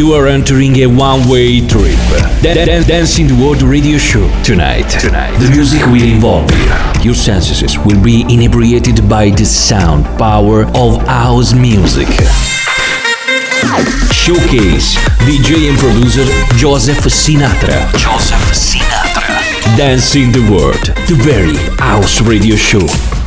You are entering a one-way trip. Dan- dan- Dance in the World Radio Show tonight. Tonight, the music will involve you. Your senses will be inebriated by the sound power of house music. Showcase DJ and producer Joseph Sinatra. Joseph Sinatra. Dance in the World, the very house radio show.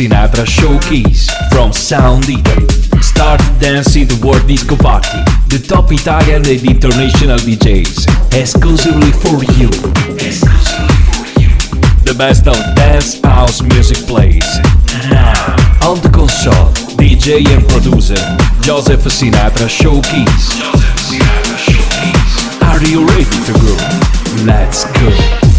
Sinatra Showcase from Sound Italy. Start dancing the World Disco Party. The top Italian and international DJs. Exclusively for you. Exclusively for you. The best of dance house music plays. Now, on the console, DJ and producer Joseph Sinatra Showcase. Are you ready to go? Let's go.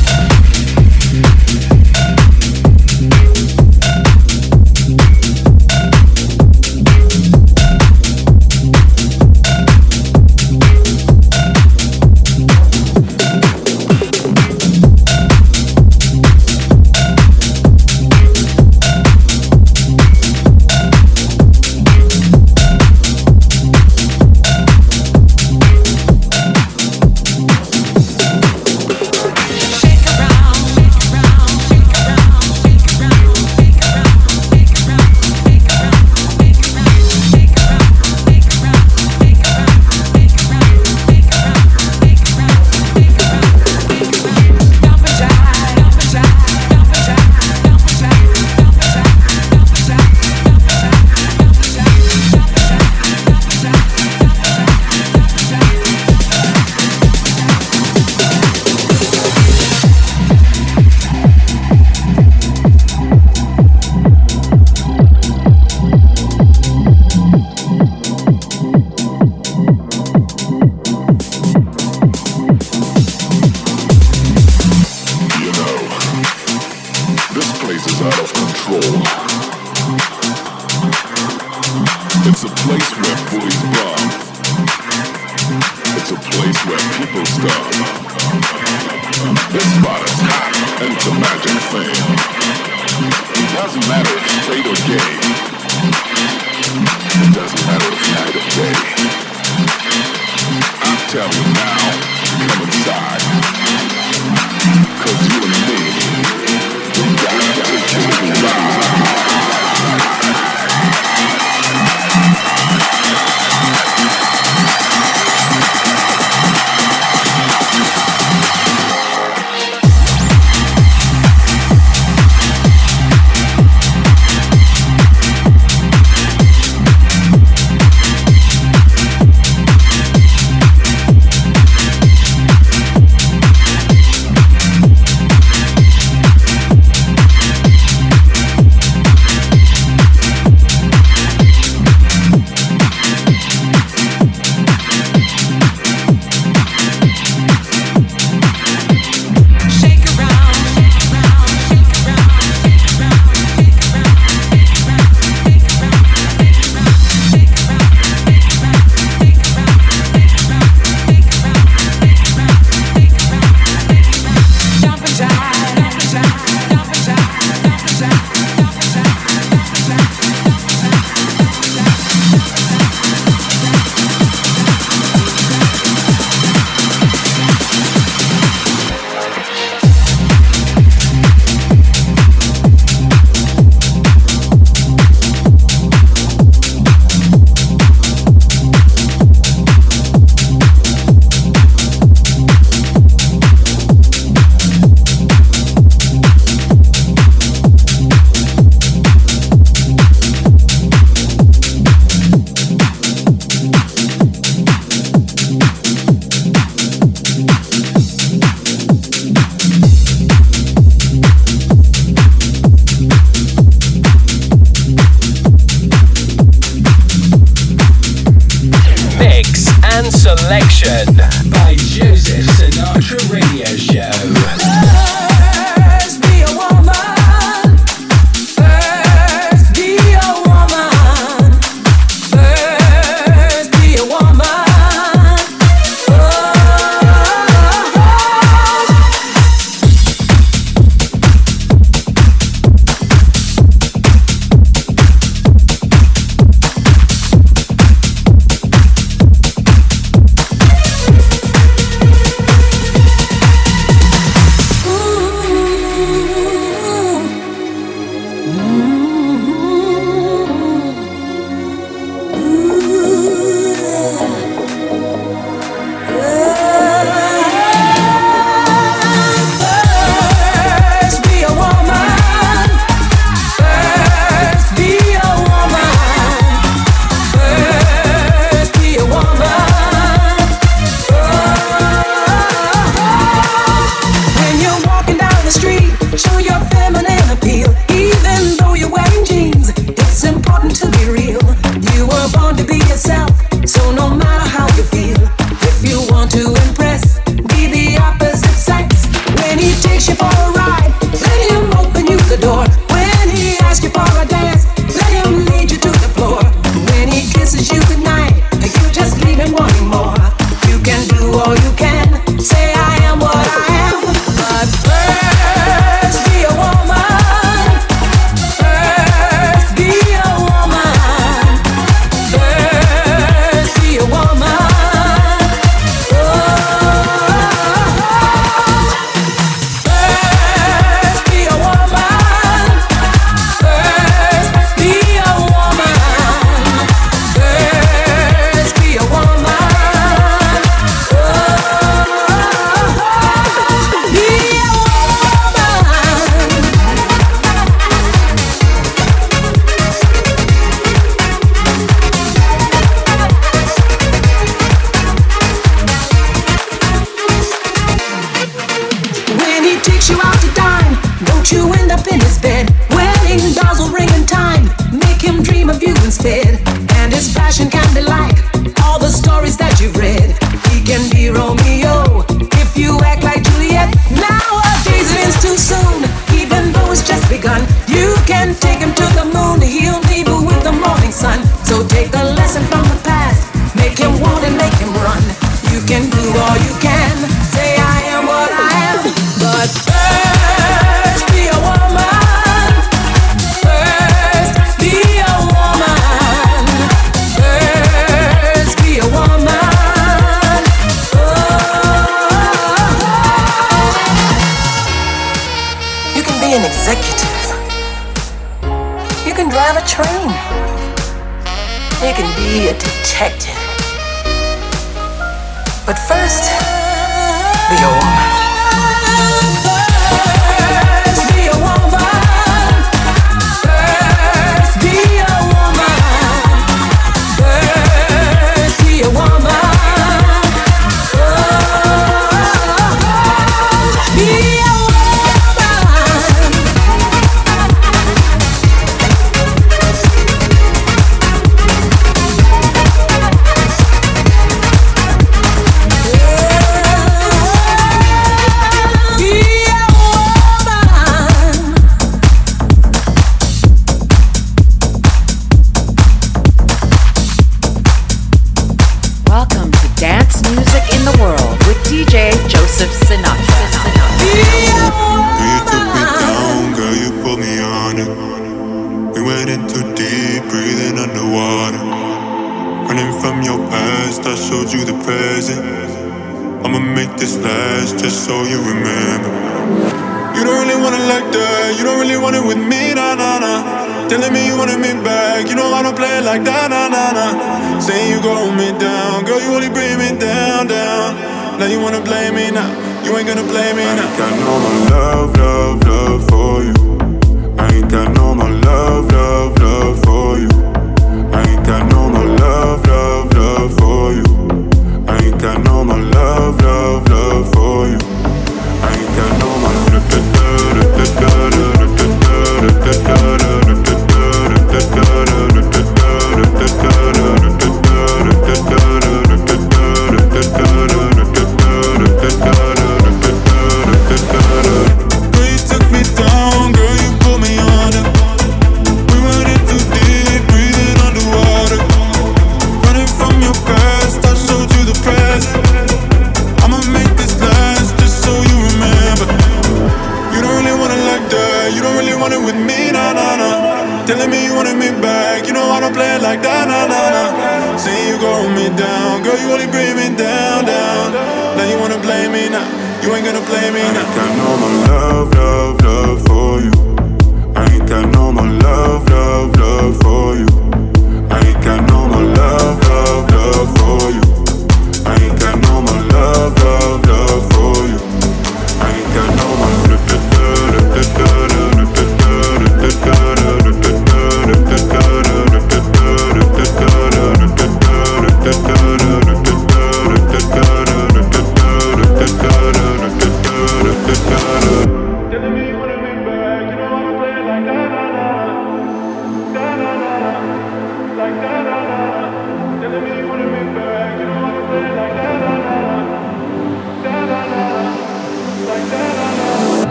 gun. You can take him. Now you wanna blame me now. You ain't gonna blame me now. I ain't got no more love, love, love for you. I ain't got no more love, love, love for you.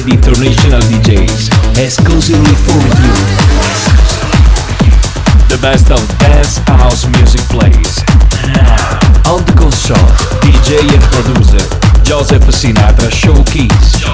The international DJs exclusively for you. The best of dance house music plays. On the console, DJ and producer Joseph Sinatra Showcase.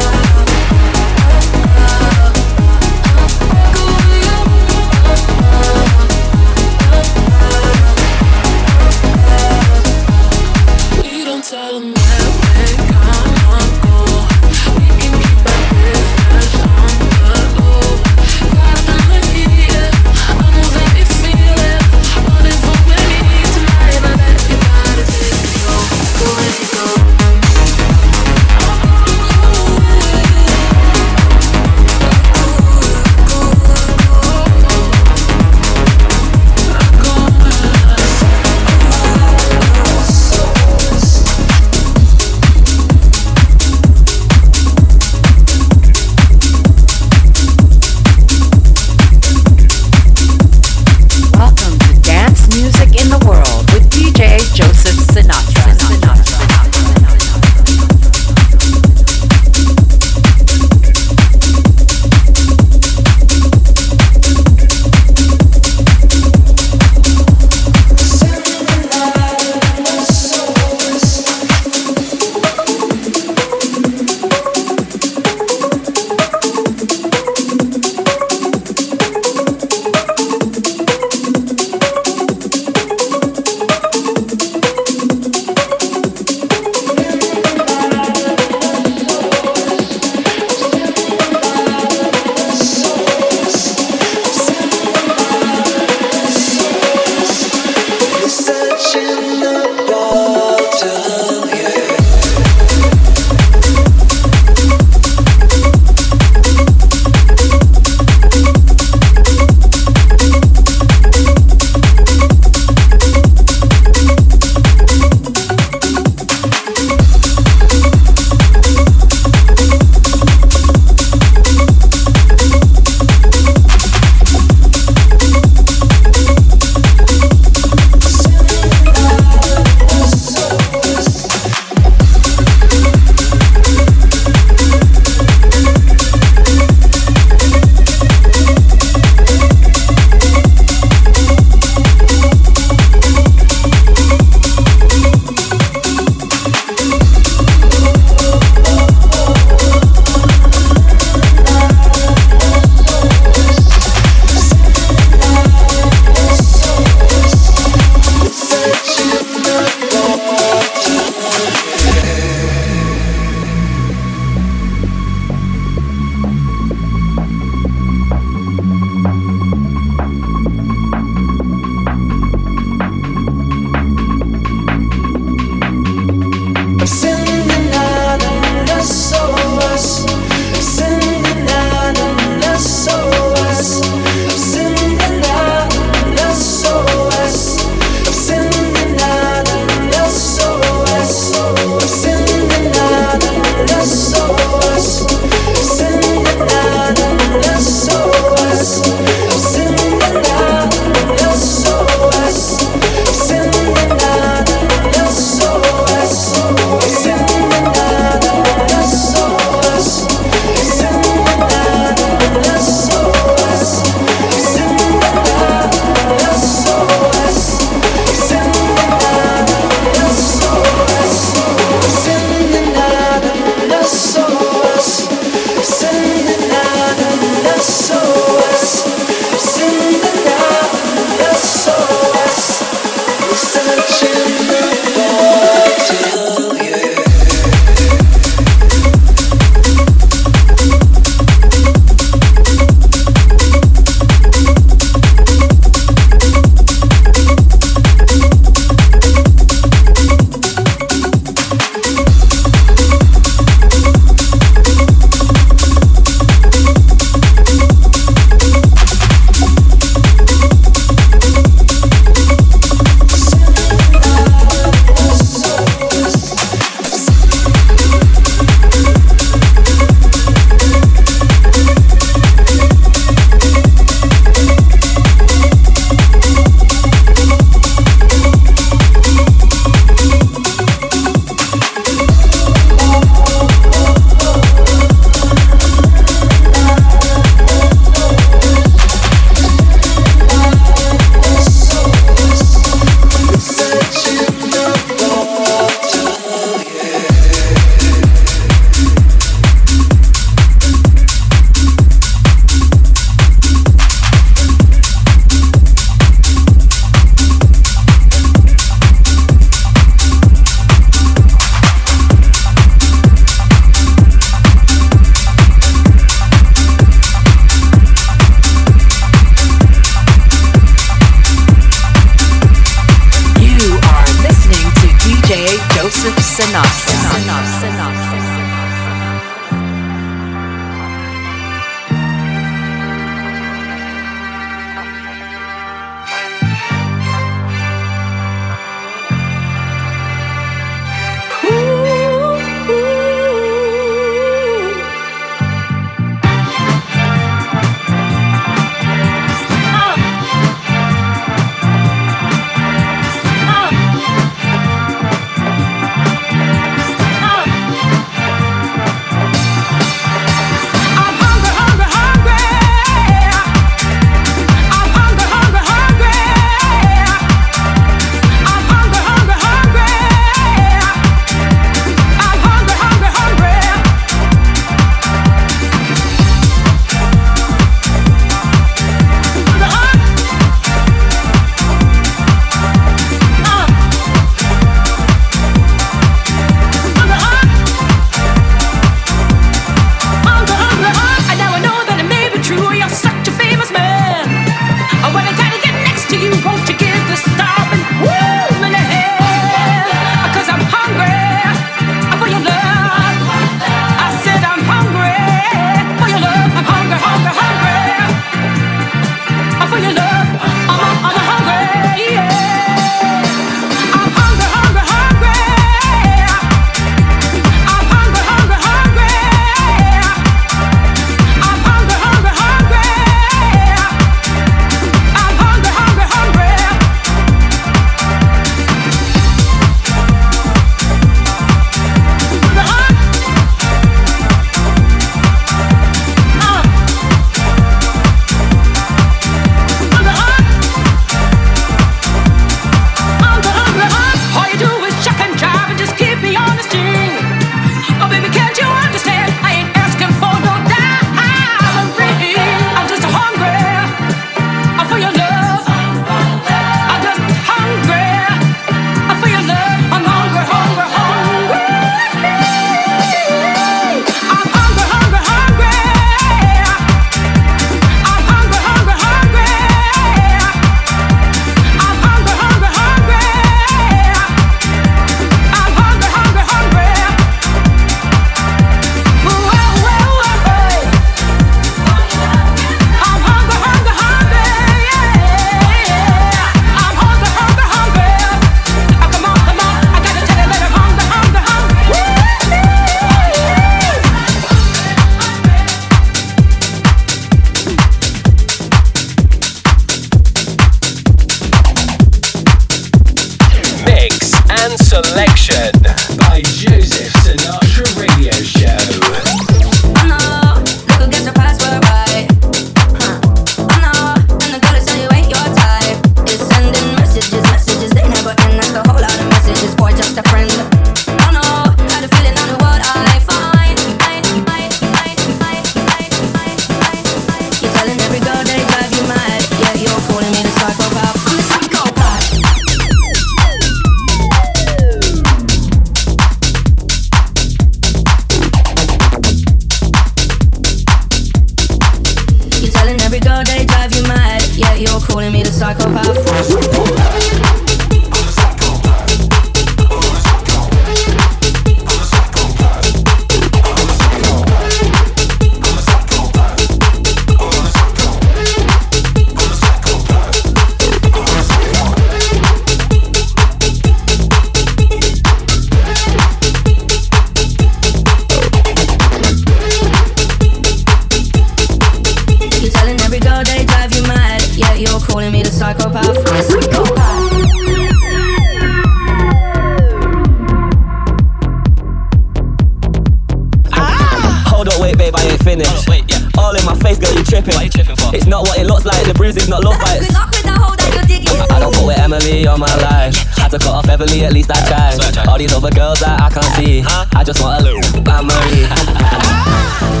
Bruising, not love bites. With hole that you're. I don't fuck with Emily all my life. Had to cut off Beverly, at least I tried. All these other girls that I can't see. I just want a little Anne Marie.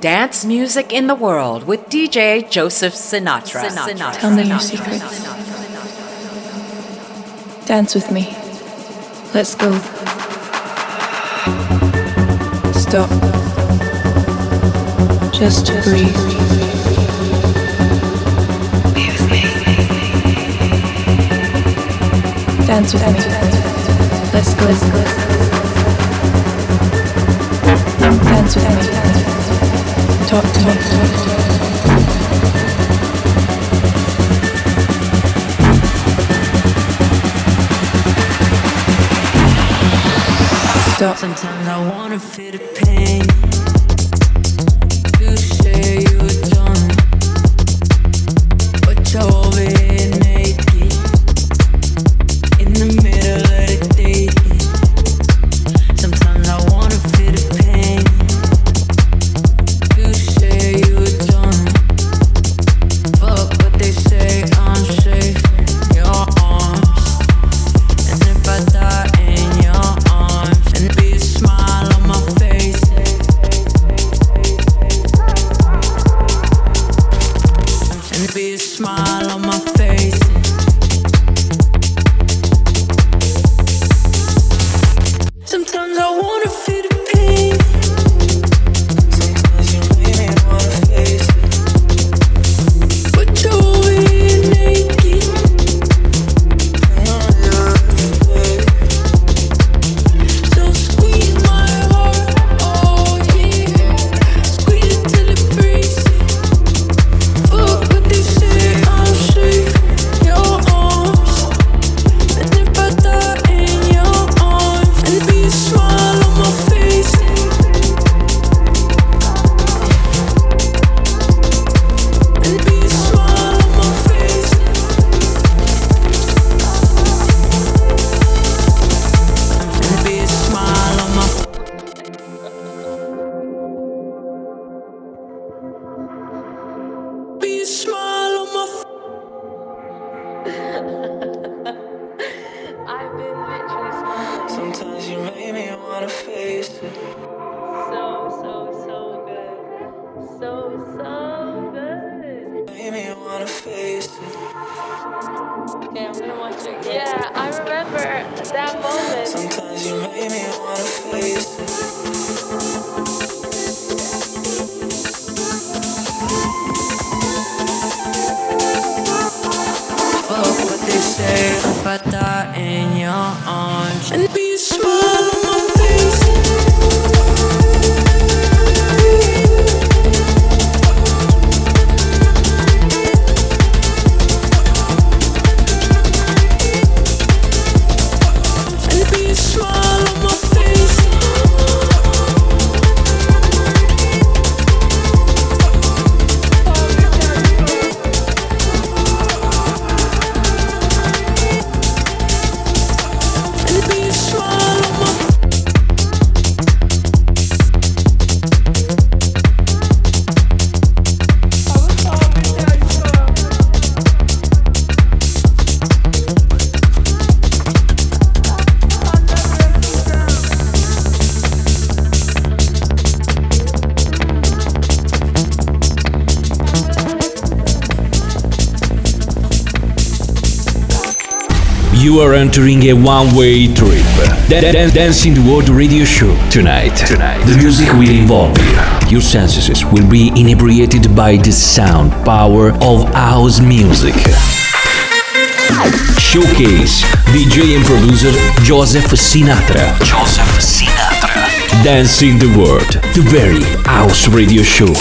dance music in the world with DJ Joseph Sinatra. Sinatra. Sinatra. Tell me your secret. Dance with me. Let's go. Stop. Just to breathe. Be with me. Dance with me. Let's go. Dance with me. Sometimes I wanna feel the pain. wanna face it. entering a one-way trip. Dan- Dance in the World Radio Show tonight. Tonight, the music will involve you. Your senses will be inebriated by the sound power of house music. Showcase DJ and producer Joseph Sinatra. Joseph Sinatra. Dance in the World, the very house radio show.